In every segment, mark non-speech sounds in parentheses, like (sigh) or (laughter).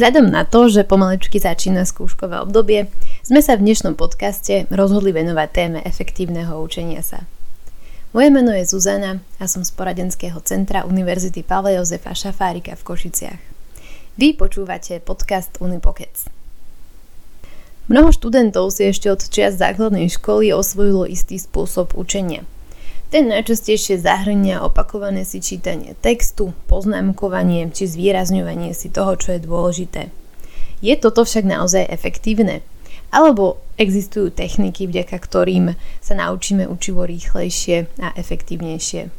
Vzhľadom na to, že pomalečky začína skúškové obdobie, sme sa v dnešnom podcaste rozhodli venovať téme efektívneho učenia sa. Moje meno je Zuzana a som z poradenského centra Univerzity Pavla Jozefa Šafárika v Košiciach. Vy počúvate podcast Unipokec. Mnoho študentov si ešte od čias základnej školy osvojilo istý spôsob učenia – ten najčastejšie zahrania opakované si čítanie textu, poznámkovanie či zvýrazňovanie si toho, čo je dôležité. Je toto však naozaj efektívne? Alebo existujú techniky, vďaka ktorým sa naučíme učivo rýchlejšie a efektívnejšie?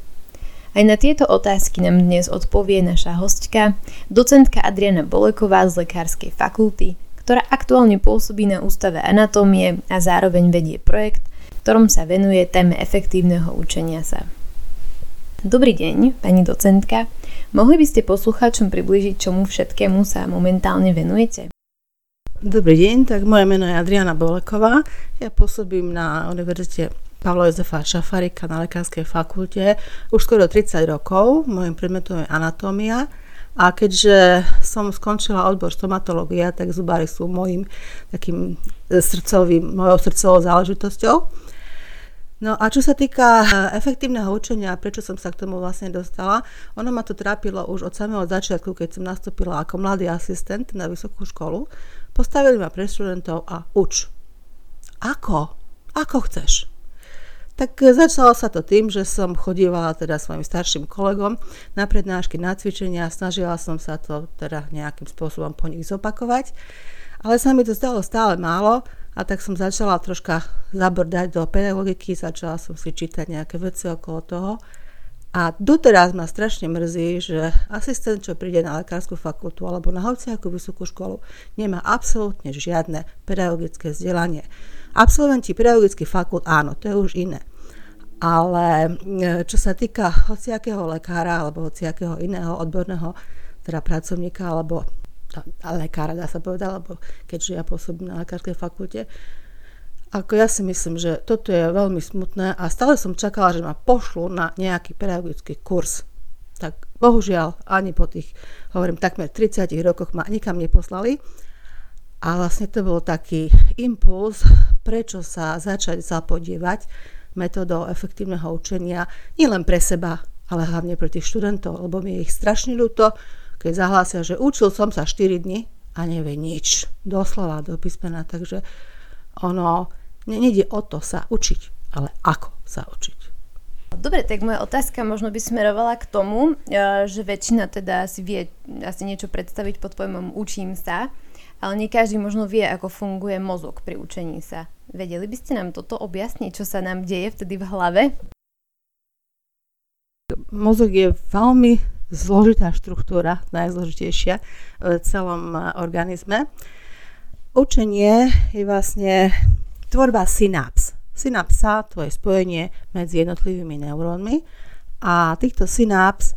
Aj na tieto otázky nám dnes odpovie naša hostka, docentka Adriana Boleková z Lekárskej fakulty, ktorá aktuálne pôsobí na Ústave anatómie a zároveň vedie projekt ktorom sa venuje téme efektívneho učenia sa. Dobrý deň, pani docentka. Mohli by ste poslucháčom približiť, čomu všetkému sa momentálne venujete? Dobrý deň, tak moje meno je Adriana Boleková. Ja pôsobím na Univerzite Pavla Jozefa Šafarika na Lekárskej fakulte už skoro 30 rokov. Mojím predmetom je anatómia. A keďže som skončila odbor stomatológia, tak zubári sú môjim takým srdcovým, mojou srdcovou záležitosťou. No a čo sa týka eh, efektívneho učenia, prečo som sa k tomu vlastne dostala, ono ma to trápilo už od samého začiatku, keď som nastúpila ako mladý asistent na vysokú školu. Postavili ma pre študentov a uč. Ako? Ako chceš? Tak eh, začalo sa to tým, že som chodívala teda svojim starším kolegom na prednášky, na cvičenia, snažila som sa to teda nejakým spôsobom po nich zopakovať, ale sa mi to stalo stále málo a tak som začala troška zabrdať do pedagogiky, začala som si čítať nejaké veci okolo toho. A doteraz ma strašne mrzí, že asistent, čo príde na lekárskú fakultu alebo na hociakú vysokú školu, nemá absolútne žiadne pedagogické vzdelanie. Absolventi pedagogických fakult, áno, to je už iné. Ale e, čo sa týka hociakého lekára alebo hociakého iného odborného teda pracovníka alebo lekára, dá sa povedať, lebo keďže ja pôsobím na lekárskej fakulte, ako ja si myslím, že toto je veľmi smutné a stále som čakala, že ma pošlu na nejaký pedagogický kurz. Tak bohužiaľ ani po tých, hovorím, takmer 30 rokoch ma nikam neposlali. A vlastne to bol taký impuls, prečo sa začať zapodievať metodou efektívneho učenia nielen pre seba, ale hlavne pre tých študentov, lebo mi je ich strašne ľúto, keď zahlásia, že učil som sa 4 dní a nevie nič. Doslova do písmena. Takže ono, nejde o to sa učiť, ale ako sa učiť. Dobre, tak moja otázka možno by smerovala k tomu, e, že väčšina teda si vie asi niečo predstaviť pod pojmom učím sa, ale nie každý možno vie, ako funguje mozog pri učení sa. Vedeli by ste nám toto objasniť, čo sa nám deje vtedy v hlave? Mozog je veľmi zložitá štruktúra, najzložitejšia v celom organizme. Učenie je vlastne tvorba synaps. Synapsa to je spojenie medzi jednotlivými neurónmi a týchto synaps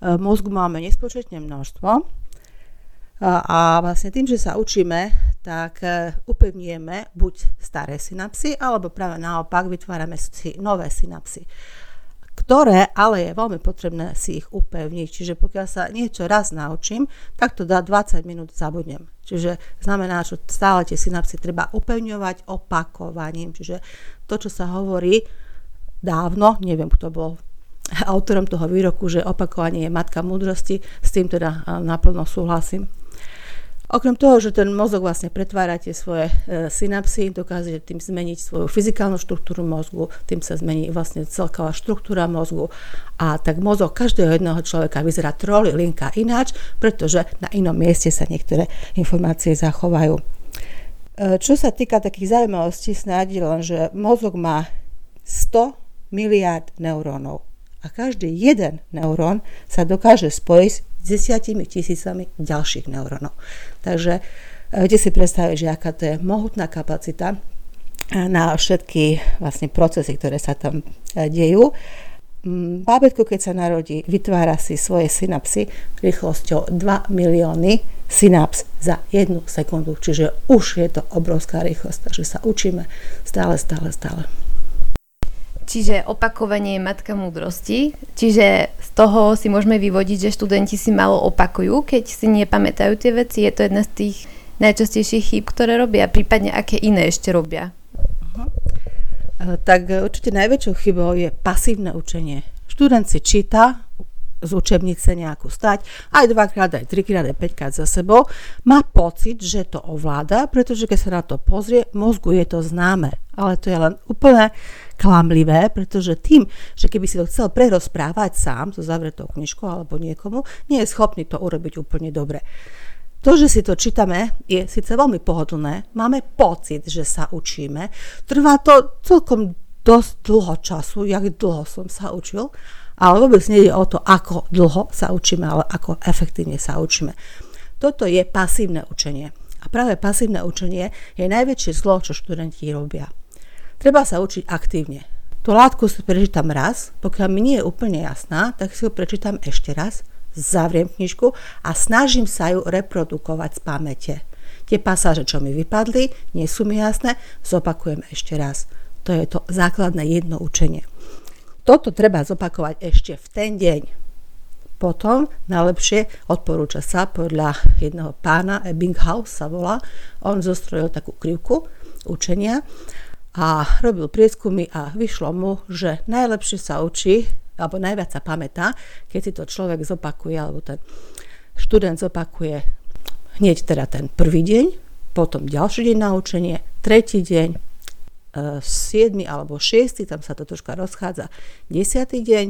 v mozgu máme nespočetne množstvo a vlastne tým, že sa učíme, tak e, upevňujeme buď staré synapsy, alebo práve naopak vytvárame si nové synapsy ktoré ale je veľmi potrebné si ich upevniť. Čiže pokiaľ sa niečo raz naučím, tak to dá 20 minút zabudnem. Čiže znamená, že stále tie synapsy treba upevňovať opakovaním. Čiže to, čo sa hovorí dávno, neviem, kto bol autorom toho výroku, že opakovanie je matka múdrosti, s tým teda naplno súhlasím. Okrem toho, že ten mozog vlastne pretvára tie svoje e, synapsy, dokáže tým zmeniť svoju fyzikálnu štruktúru mozgu, tým sa zmení vlastne celková štruktúra mozgu a tak mozog každého jedného človeka vyzerá troli linka ináč, pretože na inom mieste sa niektoré informácie zachovajú. E, čo sa týka takých zaujímavostí, snáď len, že mozog má 100 miliard neurónov a každý jeden neurón sa dokáže spojiť desiatimi tisícami ďalších neurónov. Takže eh, viete si predstaviť, že aká to je mohutná kapacita eh, na všetky vlastne procesy, ktoré sa tam eh, dejú. Mm, bábetko, keď sa narodí, vytvára si svoje synapsy rýchlosťou 2 milióny synaps za jednu sekundu. Čiže už je to obrovská rýchlosť, takže sa učíme stále, stále, stále. Čiže opakovanie je matka múdrosti. Čiže z toho si môžeme vyvodiť, že študenti si malo opakujú, keď si nepamätajú tie veci. Je to jedna z tých najčastejších chýb, ktoré robia, prípadne aké iné ešte robia. Uh-huh. Tak určite najväčšou chybou je pasívne učenie. Študent si číta, z učebnice nejakú stať, aj dvakrát, aj trikrát, aj päťkrát za sebou, má pocit, že to ovláda, pretože keď sa na to pozrie, mozgu je to známe. Ale to je len úplne klamlivé, pretože tým, že keby si to chcel prerozprávať sám so zavretou knižkou alebo niekomu, nie je schopný to urobiť úplne dobre. To, že si to čítame, je síce veľmi pohodlné, máme pocit, že sa učíme, trvá to celkom dosť dlho času, jak dlho som sa učil, ale vôbec nejde o to, ako dlho sa učíme, ale ako efektívne sa učíme. Toto je pasívne učenie. A práve pasívne učenie je najväčšie zlo, čo študenti robia. Treba sa učiť aktívne. Tú látku si prečítam raz, pokiaľ mi nie je úplne jasná, tak si ju prečítam ešte raz, zavriem knižku a snažím sa ju reprodukovať z pamäte. Tie pasáže, čo mi vypadli, nie sú mi jasné, zopakujem ešte raz. To je to základné jedno učenie. Toto treba zopakovať ešte v ten deň. Potom najlepšie odporúča sa podľa jedného pána, Ebbinghaus sa volá, on zostrojil takú krivku učenia a robil prieskumy a vyšlo mu, že najlepšie sa učí, alebo najviac sa pamätá, keď si to človek zopakuje, alebo ten študent zopakuje hneď teda ten prvý deň, potom ďalší deň na učenie, tretí deň, 7. alebo 6. tam sa to troška rozchádza 10. deň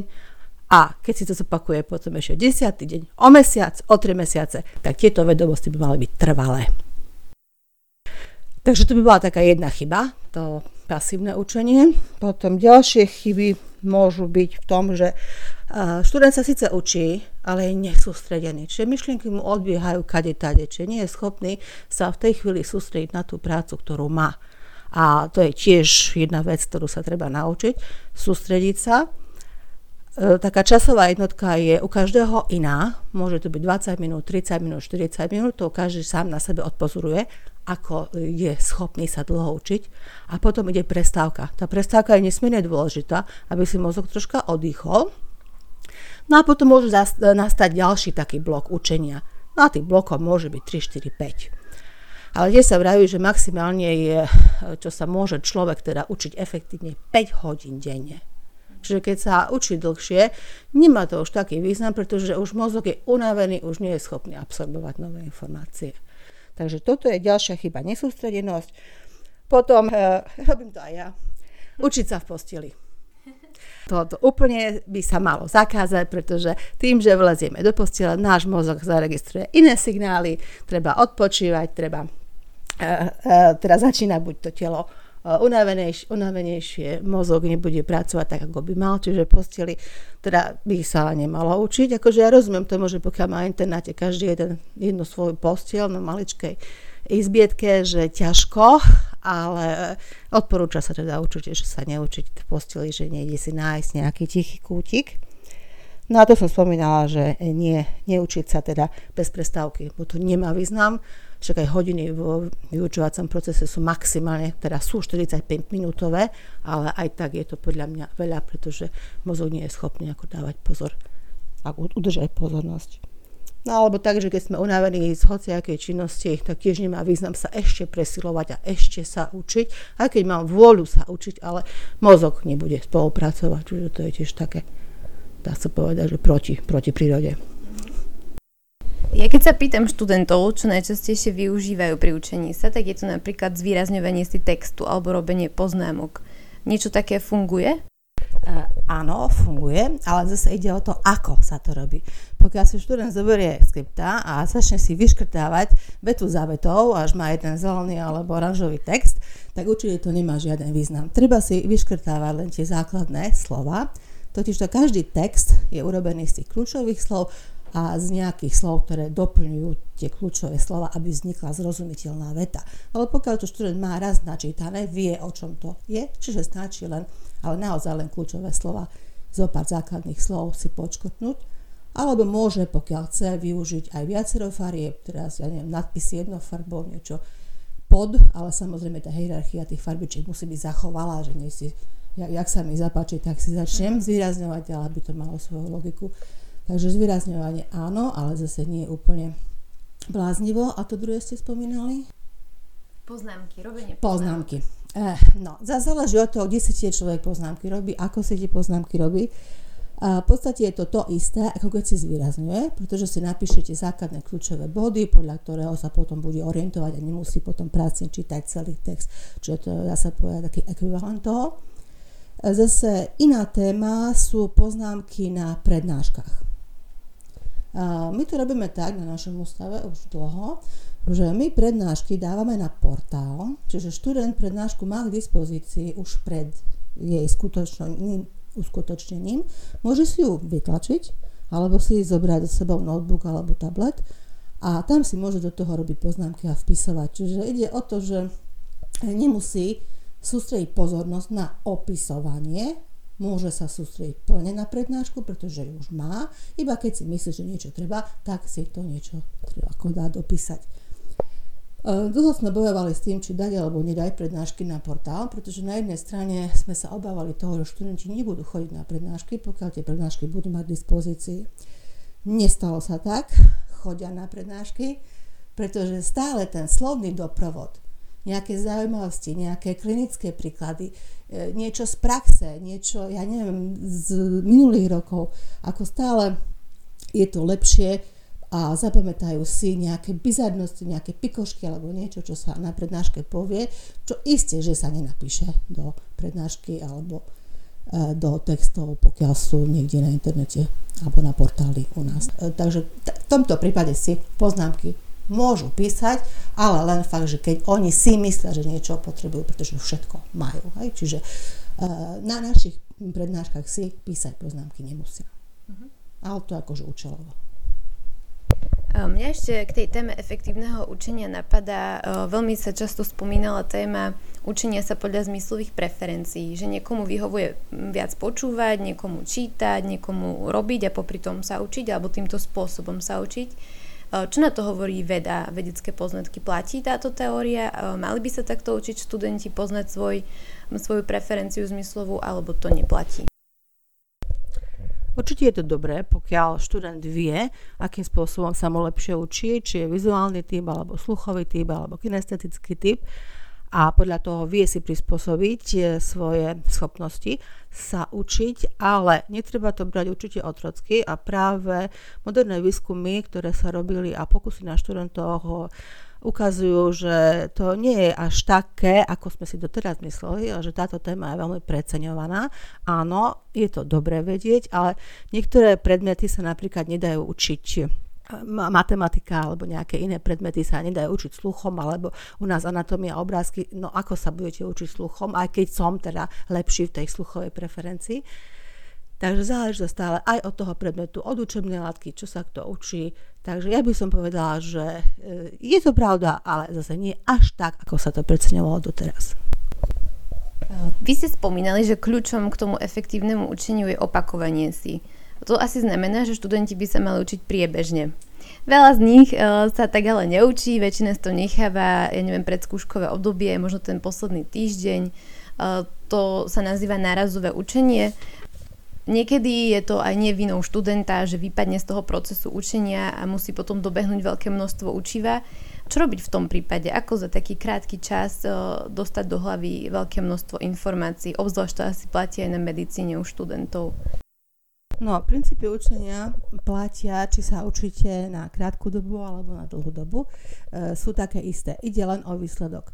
a keď si to zopakuje potom ešte 10. deň, o mesiac, o 3 mesiace, tak tieto vedomosti by mali byť trvalé. Takže to by bola taká jedna chyba, to pasívne učenie. Potom ďalšie chyby môžu byť v tom, že študent sa síce učí, ale je nesústredený. Čiže myšlienky mu odbiehajú kade tade, čiže nie je schopný sa v tej chvíli sústrediť na tú prácu, ktorú má. A to je tiež jedna vec, ktorú sa treba naučiť, sústrediť sa. E, taká časová jednotka je u každého iná. Môže to byť 20 minút, 30 minút, 40 minút, to každý sám na sebe odpozoruje, ako je schopný sa dlho učiť. A potom ide prestávka. Tá prestávka je nesmierne dôležitá, aby si mozog troška oddychol. No a potom môže nastať ďalší taký blok učenia. No a tých blokov môže byť 3, 4, 5. Ale tie sa vraví, že maximálne je, čo sa môže človek teda učiť efektívne 5 hodín denne. Čiže keď sa učí dlhšie, nemá to už taký význam, pretože už mozog je unavený, už nie je schopný absorbovať nové informácie. Takže toto je ďalšia chyba, nesústredenosť. Potom, e, robím to aj ja, učiť sa v posteli. Toto úplne by sa malo zakázať, pretože tým, že vlezieme do postele, náš mozog zaregistruje iné signály, treba odpočívať, treba teda začína buď to telo unavenejšie, unavenejšie, mozog nebude pracovať tak, ako by mal, čiže posteli teda by sa nemalo učiť. Akože ja rozumiem tomu, že pokiaľ má internáte každý jeden, jednu svoju postiel na maličkej izbietke, že ťažko, ale odporúča sa teda určite, že sa neučiť v posteli, že nejde si nájsť nejaký tichý kútik. No a to som spomínala, že nie, neučiť sa teda bez prestávky, bo to nemá význam však aj hodiny vo vyučovacom procese sú maximálne, teda sú 45 minútové, ale aj tak je to podľa mňa veľa, pretože mozog nie je schopný ako dávať pozor a udržať pozornosť. No alebo tak, že keď sme unavení z hociakej činnosti, tak tiež nemá význam sa ešte presilovať a ešte sa učiť, aj keď mám vôľu sa učiť, ale mozog nebude spolupracovať, čiže to je tiež také, dá sa povedať, že proti, proti prírode. Ja keď sa pýtam študentov, čo najčastejšie využívajú pri učení sa, tak je to napríklad zvýrazňovanie si textu alebo robenie poznámok. Niečo také funguje? Uh, áno, funguje, ale zase ide o to, ako sa to robí. Pokiaľ si študent zoberie skripta a začne si vyškrtávať vetu za vetou, až má jeden zelený alebo oranžový text, tak určite to nemá žiaden význam. Treba si vyškrtávať len tie základné slova, totiž to každý text je urobený z tých kľúčových slov, a z nejakých slov, ktoré doplňujú tie kľúčové slova, aby vznikla zrozumiteľná veta. Ale pokiaľ to študent má raz načítané, vie, o čom to je, čiže stačí len, ale naozaj len kľúčové slova, zo pár základných slov si počkotnúť, alebo môže, pokiaľ chce, využiť aj viacero farieb, teraz, ja neviem, nadpisy jednofarbou, niečo pod, ale samozrejme tá hierarchia tých farbičiek musí byť zachovalá, že nie si jak, jak sa mi zapáči, tak si začnem (laughs) zvýrazňovať, ale aby to malo svoju logiku. Takže zvýrazňovanie áno, ale zase nie úplne bláznivo. A to druhé ste spomínali? Poznámky, robenie poznámky. Eh, no, záleží od toho, kde si tie človek poznámky robí, ako si tie poznámky robí. A v podstate je to to isté, ako keď si zvýrazňuje, pretože si napíšete základné kľúčové body, podľa ktorého sa potom bude orientovať a nemusí potom prácne čítať celý text. Čiže to dá sa povedať taký ekvivalent toho. Zase iná téma sú poznámky na prednáškach. My to robíme tak na našom ústave už dlho, že my prednášky dávame na portál, čiže študent prednášku má k dispozícii už pred jej skutočným uskutočnením. Môže si ju vytlačiť, alebo si zobrať so sebou notebook alebo tablet a tam si môže do toho robiť poznámky a vpisovať. Čiže ide o to, že nemusí sústrediť pozornosť na opisovanie, môže sa sústrediť plne na prednášku, pretože ju už má, iba keď si myslí, že niečo treba, tak si to niečo treba ako dá dopísať. E, dlho sme bojovali s tým, či dať alebo nedať prednášky na portál, pretože na jednej strane sme sa obávali toho, že študenti nebudú chodiť na prednášky, pokiaľ tie prednášky budú mať k dispozícii. Nestalo sa tak, chodia na prednášky, pretože stále ten slovný doprovod, nejaké zaujímavosti, nejaké klinické príklady, e, niečo z praxe, niečo, ja neviem, z minulých rokov, ako stále je to lepšie, a zapamätajú si nejaké bizarnosti, nejaké pikošky alebo niečo, čo sa na prednáške povie, čo isté, že sa nenapíše do prednášky alebo e, do textov, pokiaľ sú niekde na internete alebo na portáli u nás. E, takže v tomto prípade si poznámky môžu písať, ale len fakt, že keď oni si myslia, že niečo potrebujú, pretože všetko majú. Hej? Čiže e, na našich prednáškach si písať poznámky nemusia. Uh-huh. Ale to akože účelovo. Mňa ešte k tej téme efektívneho učenia napadá, veľmi sa často spomínala téma učenia sa podľa zmyslových preferencií, že niekomu vyhovuje viac počúvať, niekomu čítať, niekomu robiť a popri tom sa učiť, alebo týmto spôsobom sa učiť. Čo na to hovorí veda, vedecké poznatky? Platí táto teória? Mali by sa takto učiť študenti poznať svoj, svoju preferenciu zmyslovú, alebo to neplatí? Určite je to dobré, pokiaľ študent vie, akým spôsobom sa mu lepšie učí, či je vizuálny typ, alebo sluchový typ, alebo kinestetický typ a podľa toho vie si prispôsobiť e, svoje schopnosti sa učiť, ale netreba to brať určite otrocky a práve moderné výskumy, ktoré sa robili a pokusy na študentov ukazujú, že to nie je až také, ako sme si doteraz mysleli, že táto téma je veľmi preceňovaná. Áno, je to dobré vedieť, ale niektoré predmety sa napríklad nedajú učiť matematika alebo nejaké iné predmety sa nedajú učiť sluchom, alebo u nás anatómia obrázky, no ako sa budete učiť sluchom, aj keď som teda lepší v tej sluchovej preferencii. Takže záleží to stále aj od toho predmetu, od učebnej látky, čo sa kto učí. Takže ja by som povedala, že e, je to pravda, ale zase nie až tak, ako sa to predseňovalo doteraz. Vy ste spomínali, že kľúčom k tomu efektívnemu učeniu je opakovanie si. To asi znamená, že študenti by sa mali učiť priebežne. Veľa z nich uh, sa tak ale neučí, väčšina toho necháva, ja neviem, predskúškové obdobie, možno ten posledný týždeň. Uh, to sa nazýva nárazové učenie. Niekedy je to aj nevinou študenta, že vypadne z toho procesu učenia a musí potom dobehnúť veľké množstvo učiva. Čo robiť v tom prípade? Ako za taký krátky čas uh, dostať do hlavy veľké množstvo informácií? Obzvlášť to asi platí aj na medicíne u študentov. No, princípy učenia platia, či sa učíte na krátku dobu alebo na dlhú dobu, e, sú také isté. Ide len o výsledok. E,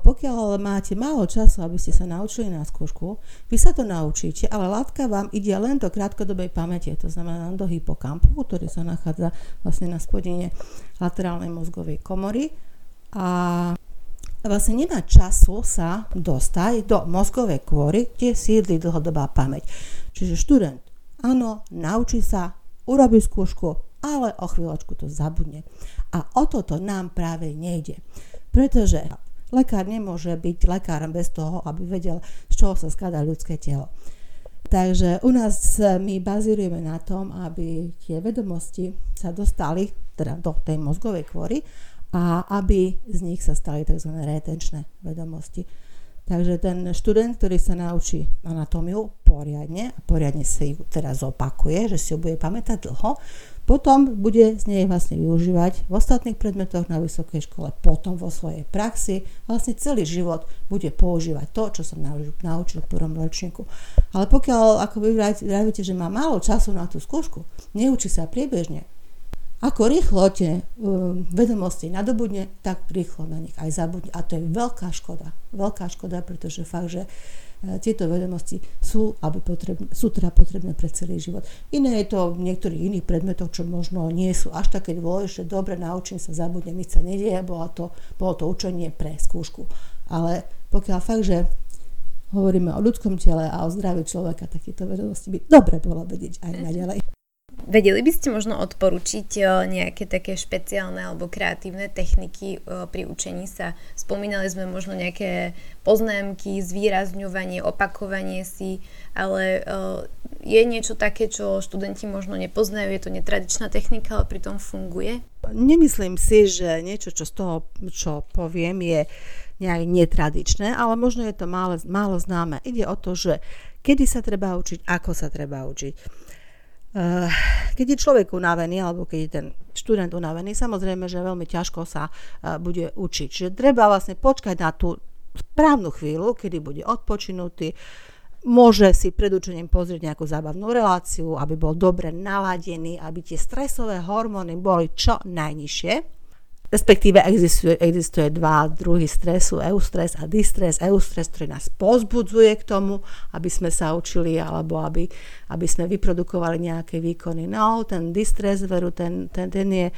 pokiaľ máte málo času, aby ste sa naučili na skúšku, vy sa to naučíte, ale látka vám ide len do krátkodobej pamäte, to znamená do hypokampu, ktorý sa nachádza vlastne na spodine laterálnej mozgovej komory a vlastne nemá času sa dostať do mozgovej kôry, kde sídli dlhodobá pamäť. Čiže študent, áno, naučí sa, urobí skúšku, ale o chvíľočku to zabudne. A o toto nám práve nejde. Pretože Lekár nemôže byť lekárom bez toho, aby vedel, z čoho sa skladá ľudské telo. Takže u nás my bazírujeme na tom, aby tie vedomosti sa dostali teda do tej mozgovej kôry a aby z nich sa stali tzv. retenčné vedomosti. Takže ten študent, ktorý sa naučí anatómiu poriadne a poriadne si ju teraz opakuje, že si ju bude pamätať dlho, potom bude z nej vlastne využívať v ostatných predmetoch na vysokej škole, potom vo svojej praxi, vlastne celý život bude používať to, čo sa naučil v prvom ročníku. Ale pokiaľ, ako vy vravíte, že má málo času na tú skúšku, neučí sa priebežne, ako rýchlo tie um, vedomosti nadobudne, tak rýchlo na nich aj zabudne. A to je veľká škoda. Veľká škoda, pretože fakt, že e, tieto vedomosti sú, aby potrebné, sú teda potrebné pre celý život. Iné je to v niektorých iných predmetoch, čo možno nie sú až také dôležité. Dobre, naučím sa, zabudne, nič sa nedieje, bolo to, bolo to učenie pre skúšku. Ale pokiaľ fakt, že hovoríme o ľudskom tele a o zdraví človeka, tak tieto vedomosti by dobre bolo vedieť aj naďalej. Vedeli by ste možno odporučiť eh, nejaké také špeciálne alebo kreatívne techniky eh, pri učení sa? Spomínali sme možno nejaké poznámky, zvýrazňovanie, opakovanie si, ale eh, je niečo také, čo študenti možno nepoznajú, je to netradičná technika, ale pritom funguje? Nemyslím si, že niečo, čo z toho, čo poviem, je nejak netradičné, ale možno je to málo, málo známe. Ide o to, že kedy sa treba učiť, ako sa treba učiť. Eh, keď je človek unavený, alebo keď je ten študent unavený, samozrejme, že veľmi ťažko sa eh, bude učiť. Že treba vlastne počkať na tú správnu chvíľu, kedy bude odpočinutý, môže si pred učením pozrieť nejakú zábavnú reláciu, aby bol dobre naladený, aby tie stresové hormóny boli čo najnižšie respektíve existuje, existuje dva druhy stresu, eustres a distres. Eustres, ktorý nás pozbudzuje k tomu, aby sme sa učili alebo aby, aby sme vyprodukovali nejaké výkony. No, ten distres, veru, ten, ten, ten je e,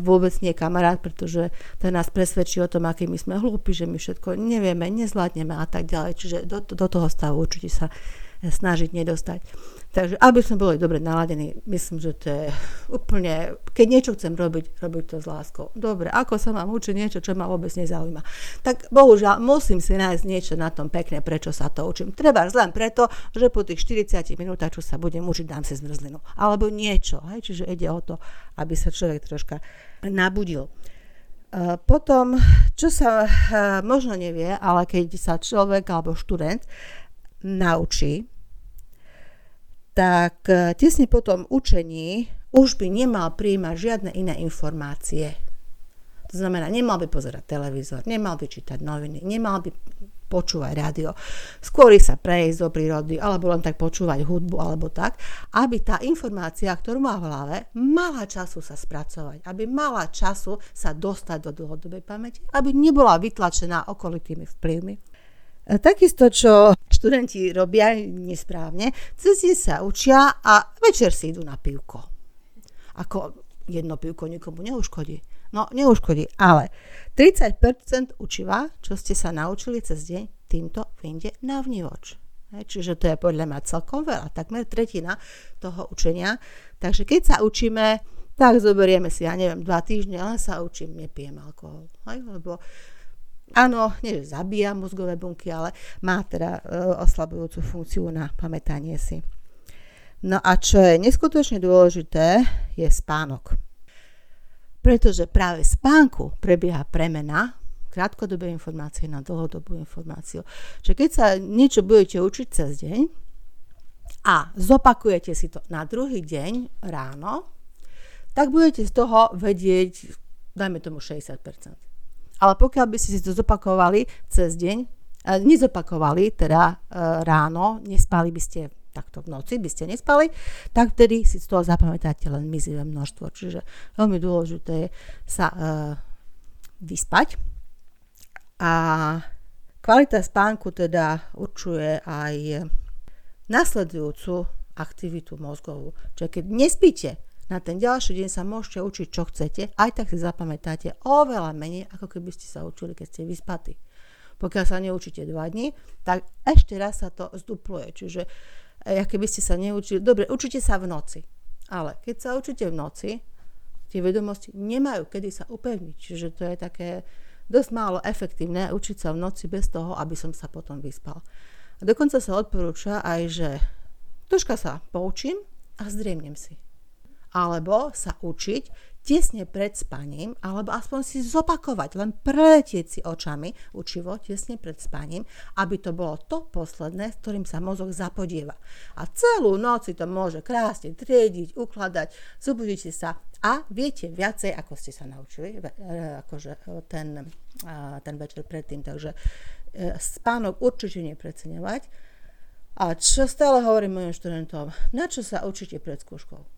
vôbec nie kamarát, pretože ten nás presvedčí o tom, aký my sme hlúpi, že my všetko nevieme, nezvládneme a tak ďalej. Čiže do, do toho stavu určite sa snažiť nedostať. Takže aby sme boli dobre naladení, myslím, že to je úplne, keď niečo chcem robiť, robiť to s láskou. Dobre, ako sa mám učiť niečo, čo ma vôbec nezaujíma. Tak bohužiaľ, musím si nájsť niečo na tom pekne, prečo sa to učím. Treba len preto, že po tých 40 minútach, čo sa budem učiť, dám si zmrzlinu. Alebo niečo. Hej? Čiže ide o to, aby sa človek troška nabudil. E, potom, čo sa e, možno nevie, ale keď sa človek alebo študent naučí, tak e, tesne po tom učení už by nemal príjmať žiadne iné informácie. To znamená, nemal by pozerať televízor, nemal by čítať noviny, nemal by počúvať rádio. Skôr sa prejsť do prírody, alebo len tak počúvať hudbu, alebo tak, aby tá informácia, ktorú má v hlave, mala času sa spracovať, aby mala času sa dostať do dlhodobej pamäti, aby nebola vytlačená okolitými vplyvmi. Takisto, čo študenti robia nesprávne, cez deň sa učia a večer si idú na pivko. Ako jedno pivko nikomu neuškodí. No, neuškodí, ale 30% učiva, čo ste sa naučili cez deň, týmto vyjde na vnívoč. Čiže to je podľa mňa celkom veľa, takmer tretina toho učenia. Takže keď sa učíme, tak zoberieme si, ja neviem, dva týždne, len sa učím, nepijem alkohol. Hej? Lebo Áno, nie že zabíja mozgové bunky, ale má teda e, oslabujúcu funkciu na pamätanie si. No a čo je neskutočne dôležité, je spánok. Pretože práve v spánku prebieha premena krátkodobé informácie na dlhodobú informáciu. Čiže keď sa niečo budete učiť cez deň a zopakujete si to na druhý deň ráno, tak budete z toho vedieť, dajme tomu 60%. Ale pokiaľ by ste si to zopakovali cez deň, nezopakovali teda e, ráno, nespali by ste takto v noci, by ste nespali, tak vtedy si z toho zapamätáte len mizivé množstvo. Čiže veľmi dôležité je sa uh, vyspať. A kvalita spánku teda určuje aj nasledujúcu aktivitu mozgovú. Čiže keď nespíte na ten ďalší deň sa môžete učiť, čo chcete, aj tak si zapamätáte oveľa menej, ako keby ste sa učili, keď ste vyspatí. Pokiaľ sa neučíte dva dní, tak ešte raz sa to zdupluje. Čiže e, keby ste sa neučili, dobre, učite sa v noci, ale keď sa učíte v noci, tie vedomosti nemajú kedy sa upevniť. Čiže to je také dosť málo efektívne učiť sa v noci bez toho, aby som sa potom vyspal. A dokonca sa odporúča aj, že troška sa poučím a zdriemnem si alebo sa učiť tesne pred spaním, alebo aspoň si zopakovať, len preletieť si očami učivo tesne pred spaním, aby to bolo to posledné, s ktorým sa mozog zapodieva. A celú noc si to môže krásne triediť, ukladať, zobudíte sa a viete viacej, ako ste sa naučili, e, akože e, ten, ten večer predtým. Takže e, spánok určite nepreceňovať. A čo stále hovorím mojim študentom, na čo sa učíte pred skúškou?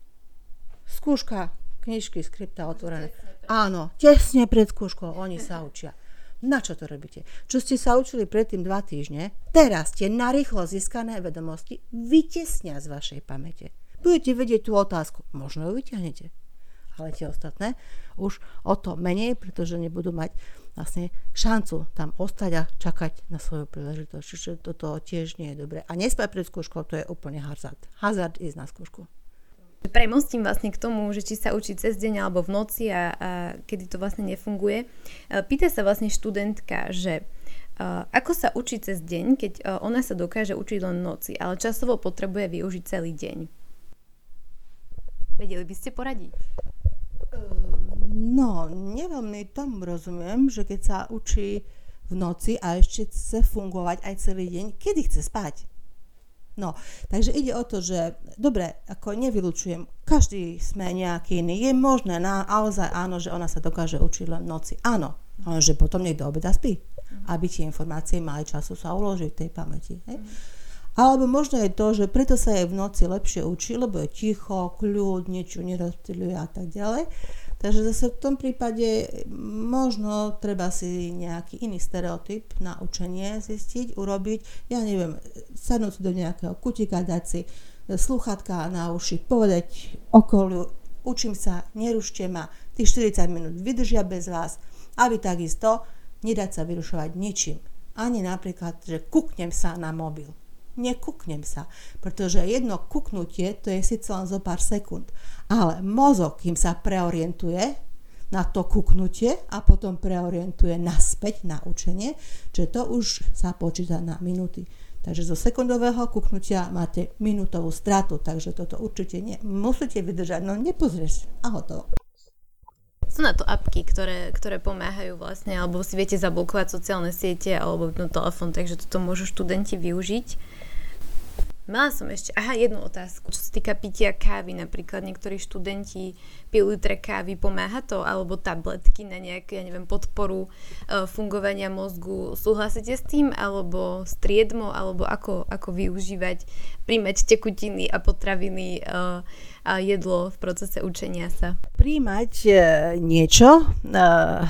Skúška knižky, skripta otvorené. Áno, tesne pred skúškou oni sa učia. Na čo to robíte? Čo ste sa učili predtým dva týždne, teraz ste narýchlo získané vedomosti vytesnia z vašej pamäte. Budete vedieť tú otázku, možno ju vyťahnete, ale tie ostatné už o to menej, pretože nebudú mať vlastne šancu tam ostať a čakať na svoju príležitosť. Čiže toto tiež nie je dobré. A nespať pred skúškou, to je úplne hazard. Hazard ísť na skúšku. Premostím vlastne k tomu, že či sa učí cez deň alebo v noci a, a kedy to vlastne nefunguje. E, pýta sa vlastne študentka, že uh, ako sa učí cez deň, keď uh, ona sa dokáže učiť len noci, ale časovo potrebuje využiť celý deň. Vedeli by ste poradiť? No, neveľmi tomu rozumiem, že keď sa učí v noci a ešte chce fungovať aj celý deň, kedy chce spať? No, takže ide o to, že dobre, ako nevylučujem, každý sme nejaký iný. Je možné naozaj áno, že ona sa dokáže učiť len v noci. Áno, že potom niekto obeda spí, aby tie informácie mali času sa uložiť v tej pamäti. Hej? Alebo možno je to, že preto sa jej v noci lepšie učí, lebo je ticho, kľud, niečo nerozptýľuje a tak ďalej. Takže zase v tom prípade možno treba si nejaký iný stereotyp na učenie zistiť, urobiť. Ja neviem, sadnúť do nejakého kutika, dať si sluchatka na uši, povedať okoliu, učím sa, nerušte ma, tých 40 minút vydržia bez vás, aby takisto nedať sa vyrušovať ničím. Ani napríklad, že kuknem sa na mobil nekuknem sa, pretože jedno kuknutie to je síce len zo pár sekúnd, ale mozog, kým sa preorientuje na to kuknutie a potom preorientuje naspäť na učenie, že to už sa počíta na minúty. Takže zo sekundového kuknutia máte minútovú stratu, takže toto určite nie. Musíte vydržať, no nepozrieš a hotovo. Sú na to apky, ktoré, ktoré pomáhajú vlastne, alebo si viete zablokovať sociálne siete alebo no, telefón, takže toto môžu študenti využiť. Mala som ešte, aha, jednu otázku, čo sa týka pitia kávy, napríklad niektorí študenti pijú litre kávy, pomáha to, alebo tabletky na nejaké, ja neviem, podporu uh, fungovania mozgu. Súhlasíte s tým, alebo striedmo, alebo ako, ako využívať, príjmať tekutiny a potraviny uh, a jedlo v procese učenia sa? Príjmať uh, niečo, uh,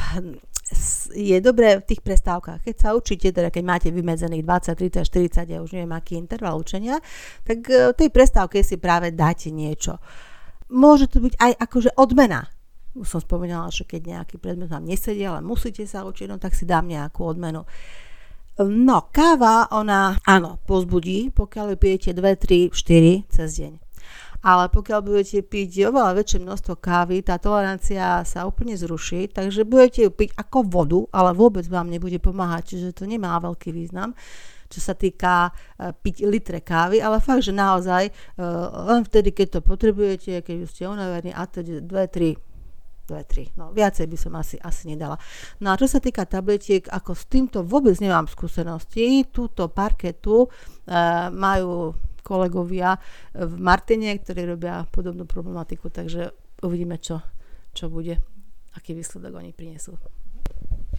je dobré v tých prestávkach, keď sa učíte, teda keď máte vymedzených 20, 30, 40, ja už neviem, aký interval učenia, tak e, v tej prestávke si práve dáte niečo. Môže to byť aj akože odmena. Už som spomínala, že keď nejaký predmet vám nesedí, ale musíte sa učiť, no tak si dám nejakú odmenu. No, káva, ona, áno, pozbudí, pokiaľ ju pijete 2, 3, 4 cez deň ale pokiaľ budete piť oveľa väčšie množstvo kávy, tá tolerancia sa úplne zruší, takže budete ju piť ako vodu, ale vôbec vám nebude pomáhať, čiže to nemá veľký význam čo sa týka uh, piť litre kávy, ale fakt, že naozaj uh, len vtedy, keď to potrebujete, keď ste unavení a teda 2, 3, 2, 3. No, viacej by som asi, asi nedala. No a čo sa týka tabletiek, ako s týmto vôbec nemám skúsenosti. Túto parketu uh, majú kolegovia v Martine, ktorí robia podobnú problematiku, takže uvidíme, čo, čo bude, aký výsledok oni prinesú.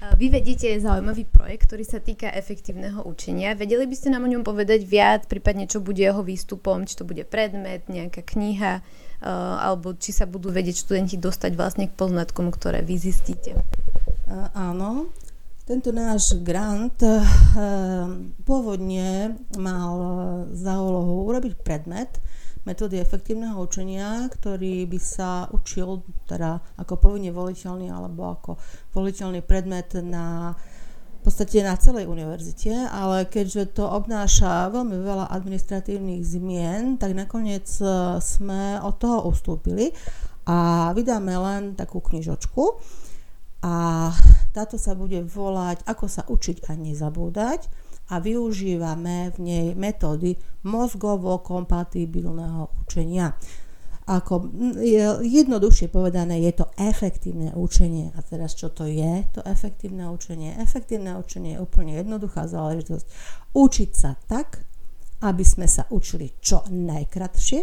Vy vedíte zaujímavý projekt, ktorý sa týka efektívneho učenia. Vedeli by ste nám o ňom povedať viac, prípadne čo bude jeho výstupom, či to bude predmet, nejaká kniha, alebo či sa budú vedieť študenti dostať vlastne k poznatkom, ktoré vy zistíte? Áno, tento náš grant eh, pôvodne mal za úlohu urobiť predmet metódy efektívneho učenia, ktorý by sa učil teda ako povinne voliteľný alebo ako voliteľný predmet na v podstate na celej univerzite, ale keďže to obnáša veľmi veľa administratívnych zmien, tak nakoniec eh, sme od toho ustúpili a vydáme len takú knižočku, a táto sa bude volať Ako sa učiť a nezabúdať a využívame v nej metódy mozgovo kompatibilného učenia. ako je, jednoduchšie povedané, je to efektívne učenie. A teraz čo to je, to efektívne učenie? Efektívne učenie je úplne jednoduchá záležitosť. Učiť sa tak, aby sme sa učili čo najkratšie,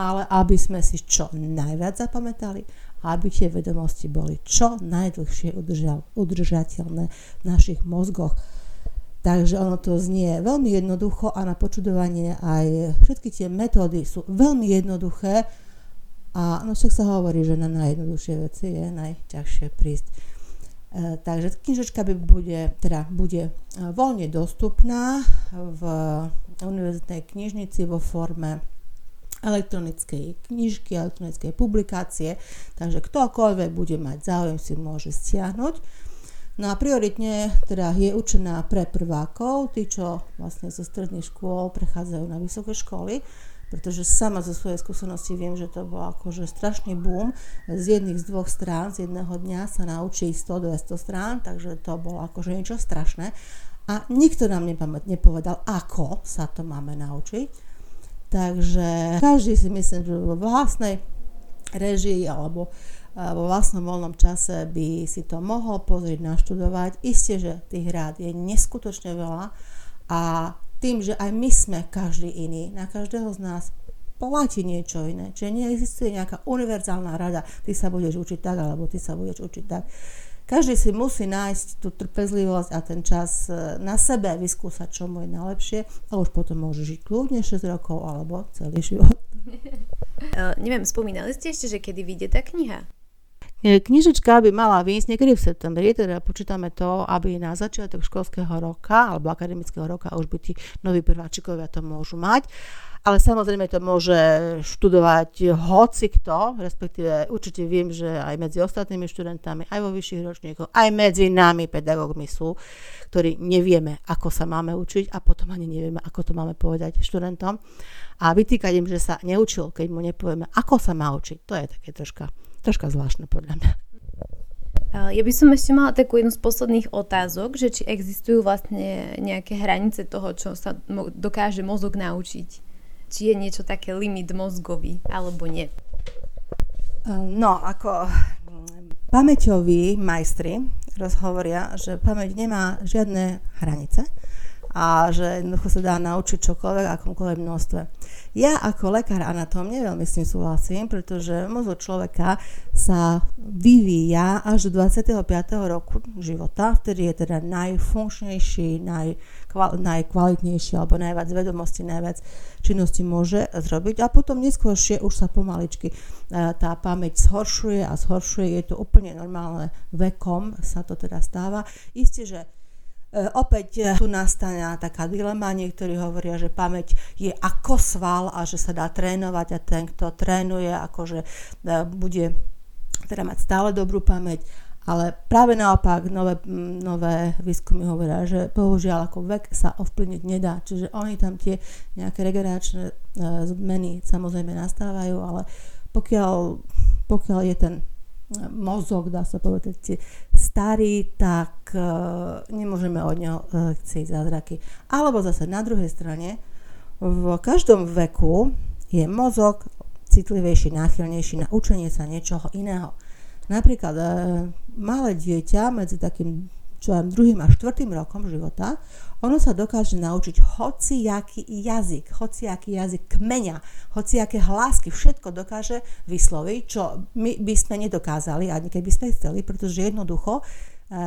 ale aby sme si čo najviac zapamätali aby tie vedomosti boli čo najdlhšie udržateľné v našich mozgoch. Takže ono to znie veľmi jednoducho a na počudovanie aj všetky tie metódy sú veľmi jednoduché a no však sa hovorí, že na najjednoduchšie veci je najťažšie prísť. E, takže knižečka by bude, teda bude e, voľne dostupná v univerzitnej knižnici vo forme elektronickej knižky, elektronickej publikácie, takže ktokoľvek bude mať záujem si môže stiahnuť. No a prioritne teda je určená pre prvákov, tí, čo vlastne zo stredných škôl prechádzajú na vysoké školy, pretože sama zo svojej skúsenosti viem, že to bol akože strašný boom. Z jedných z dvoch strán, z jedného dňa sa naučí 100-200 strán, takže to bolo akože niečo strašné. A nikto nám nepovedal, ako sa to máme naučiť. Takže každý si myslím, že vo vlastnej režii alebo vo vlastnom voľnom čase by si to mohol pozrieť, naštudovať. Isté, že tých rád je neskutočne veľa a tým, že aj my sme každý iný, na každého z nás platí niečo iné. Čiže neexistuje nejaká univerzálna rada, ty sa budeš učiť tak, alebo ty sa budeš učiť tak. Každý si musí nájsť tú trpezlivosť a ten čas e, na sebe vyskúsať, čo mu je najlepšie a už potom môže žiť kľudne 6 rokov alebo celý život. Uh, (laughs) neviem, spomínali ste ešte, že kedy vyjde tá kniha? E, knižečka by mala výjsť niekedy v septembri, teda počítame to, aby na začiatok školského roka alebo akademického roka už by tí noví prváčikovia to môžu mať. Ale samozrejme to môže študovať hoci kto, respektíve určite viem, že aj medzi ostatnými študentami, aj vo vyšších ročníkoch, aj medzi nami pedagógmi sú, ktorí nevieme, ako sa máme učiť a potom ani nevieme, ako to máme povedať študentom. A vytýkať im, že sa neučil, keď mu nepovieme, ako sa má učiť, to je také troška troška zvláštne podľa mňa. Ja by som ešte mala takú jednu z posledných otázok, že či existujú vlastne nejaké hranice toho, čo sa dokáže mozog naučiť. Či je niečo také limit mozgový, alebo nie. No, ako mm, pamäťoví majstri rozhovoria, že pamäť nemá žiadne hranice a že jednoducho sa dá naučiť čokoľvek, akomkoľvek množstve. Ja ako lekár anatóm veľmi s tým súhlasím, pretože mozog človeka sa vyvíja až do 25. roku života, vtedy je teda najfunkčnejší, najkval, najkvalitnejší alebo najviac vedomostí, najviac činnosti môže zrobiť. A potom neskôršie už sa pomaličky e, tá pamäť zhoršuje a zhoršuje, je to úplne normálne vekom sa to teda stáva. Isté, že E, opäť e, tu nastane taká dilema, niektorí hovoria, že pamäť je ako sval a že sa dá trénovať a ten, kto trénuje, akože bude teda mať stále dobrú pamäť, ale práve naopak nové, nové výskumy hovoria, že bohužiaľ ako vek sa ovplyvniť nedá, čiže oni tam tie nejaké regeneračné zmeny samozrejme nastávajú, ale pokiaľ, pokiaľ je ten mozog, dá sa povedať, starý, tak uh, nemôžeme od neho chcieť zázraky. Alebo zase na druhej strane, v každom veku je mozog citlivejší, náchylnejší na učenie sa niečoho iného. Napríklad uh, malé dieťa medzi takým čo aj druhým a štvrtým rokom života, ono sa dokáže naučiť hociaký jazyk, hociaký jazyk kmeňa, hociaké hlásky, všetko dokáže vysloviť, čo my by sme nedokázali, ani keby sme chceli, pretože jednoducho e,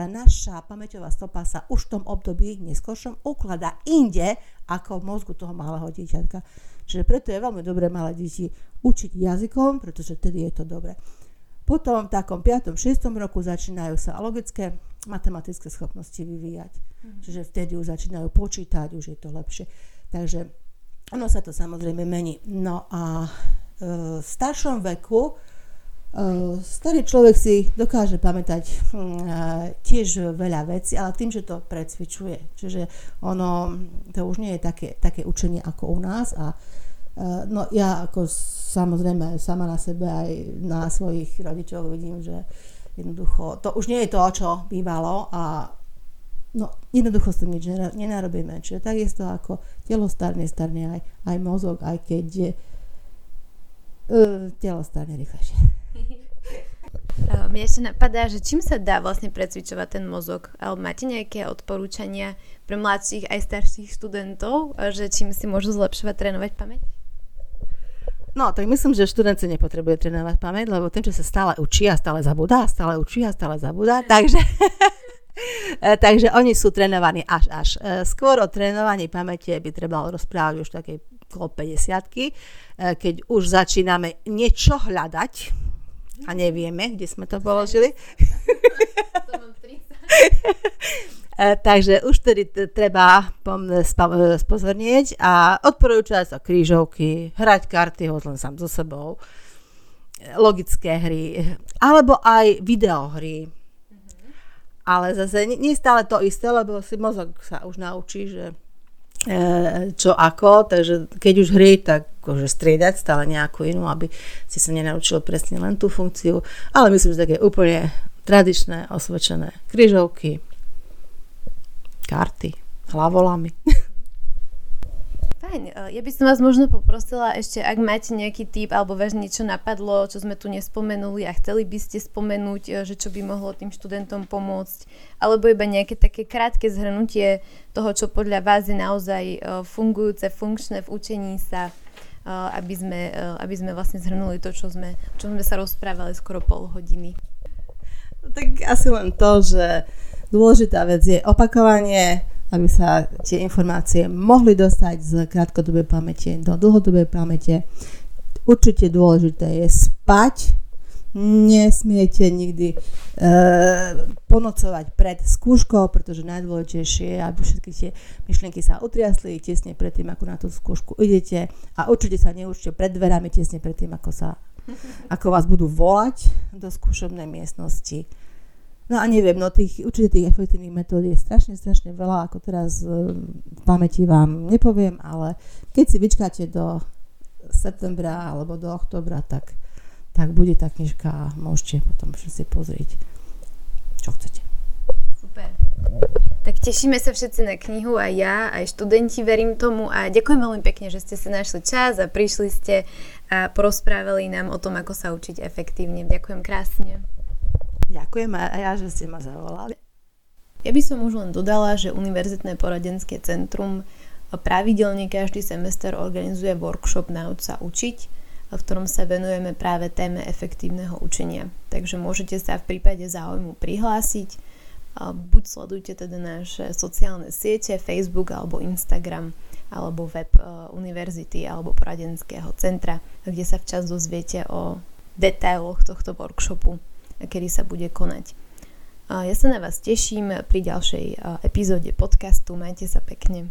naša pamäťová stopa sa už v tom období neskôršom ukladá inde ako v mozgu toho malého dieťatka. Čiže preto je veľmi dobré malé deti učiť jazykom, pretože vtedy je to dobré. Potom v takom 5. 6. roku začínajú sa logické matematické schopnosti vyvíjať. Mm. Čiže vtedy už začínajú počítať, už je to lepšie. Takže ono sa to samozrejme mení. No a e, v staršom veku e, starý človek si dokáže pamätať hm, e, tiež veľa vecí, ale tým, že to precvičuje. Čiže ono, to už nie je také, také učenie ako u nás a no ja ako samozrejme sama na sebe aj na svojich rodičoch vidím, že jednoducho to už nie je to, čo bývalo a no jednoducho s nič nenarobíme. Čiže takisto ako telo starne, starne aj, aj mozog, aj keď je, Uh, telo starne rýchlejšie. (laughs) Mne ešte napadá, že čím sa dá vlastne precvičovať ten mozog? Máte nejaké odporúčania pre mladších aj starších študentov, že čím si môžu zlepšovať, trénovať pamäť? No, tak myslím, že študent si nepotrebuje trénovať pamäť, lebo ten, čo sa stále učí a stále zabudá, stále učí a stále zabudá, takže E, (laughs) takže oni sú trénovaní až až. E, skôr o trénovaní pamäte by trebalo rozprávať už takej okolo 50 e, keď už začíname niečo hľadať a nevieme, kde sme to položili. (laughs) (laughs) Takže už tedy treba spozornieť a odporúčať sa krížovky, hrať karty, len sám so sebou, logické hry, alebo aj videohry. Ale zase nie, stále to isté, lebo si mozog sa už naučí, že e, čo ako, takže keď už hry, tak akože striedať stále nejakú inú, aby si sa nenaučil presne len tú funkciu, ale myslím, že také úplne tradičné, osvedčené kryžovky, karty, hlavolamy. (laughs) Fajn, e, ja by som vás možno poprosila ešte, ak máte nejaký tip alebo vás niečo napadlo, čo sme tu nespomenuli a chceli by ste spomenúť, e, že čo by mohlo tým študentom pomôcť, alebo iba nejaké také krátke zhrnutie toho, čo podľa vás je naozaj e, fungujúce, funkčné v učení sa, aby sme, aby sme vlastne zhrnuli to, čo sme, čo sme sa rozprávali skoro pol hodiny. Tak asi len to, že dôležitá vec je opakovanie, aby sa tie informácie mohli dostať z krátkodobej pamäte do dlhodobej pamäte. Určite dôležité je spať, nesmiete nikdy e, ponocovať pred skúškou, pretože najdôležitejšie je, aby všetky tie myšlienky sa utriasli tesne pred tým, ako na tú skúšku idete. A určite sa neučte pred dverami tesne pred tým, ako, sa, ako vás budú volať do skúšobnej miestnosti No a neviem, no tých, určite tých efektívnych metód je strašne, strašne veľa, ako teraz e, v pamäti vám nepoviem, ale keď si vyčkáte do septembra alebo do oktobra, tak, tak bude tá knižka a môžete potom si pozrieť, čo chcete. Super. Tak tešíme sa všetci na knihu, aj ja, aj študenti, verím tomu a ďakujem veľmi pekne, že ste si našli čas a prišli ste a porozprávali nám o tom, ako sa učiť efektívne. Ďakujem krásne. Ďakujem a ja, že ste ma zavolali. Ja by som už len dodala, že Univerzitné poradenské centrum pravidelne každý semester organizuje workshop Nauč sa učiť, v ktorom sa venujeme práve téme efektívneho učenia. Takže môžete sa v prípade záujmu prihlásiť. Buď sledujte teda naše sociálne siete, Facebook alebo Instagram, alebo web e, univerzity alebo poradenského centra, kde sa včas dozviete o detailoch tohto workshopu kedy sa bude konať. Ja sa na vás teším pri ďalšej epizóde podcastu. Majte sa pekne.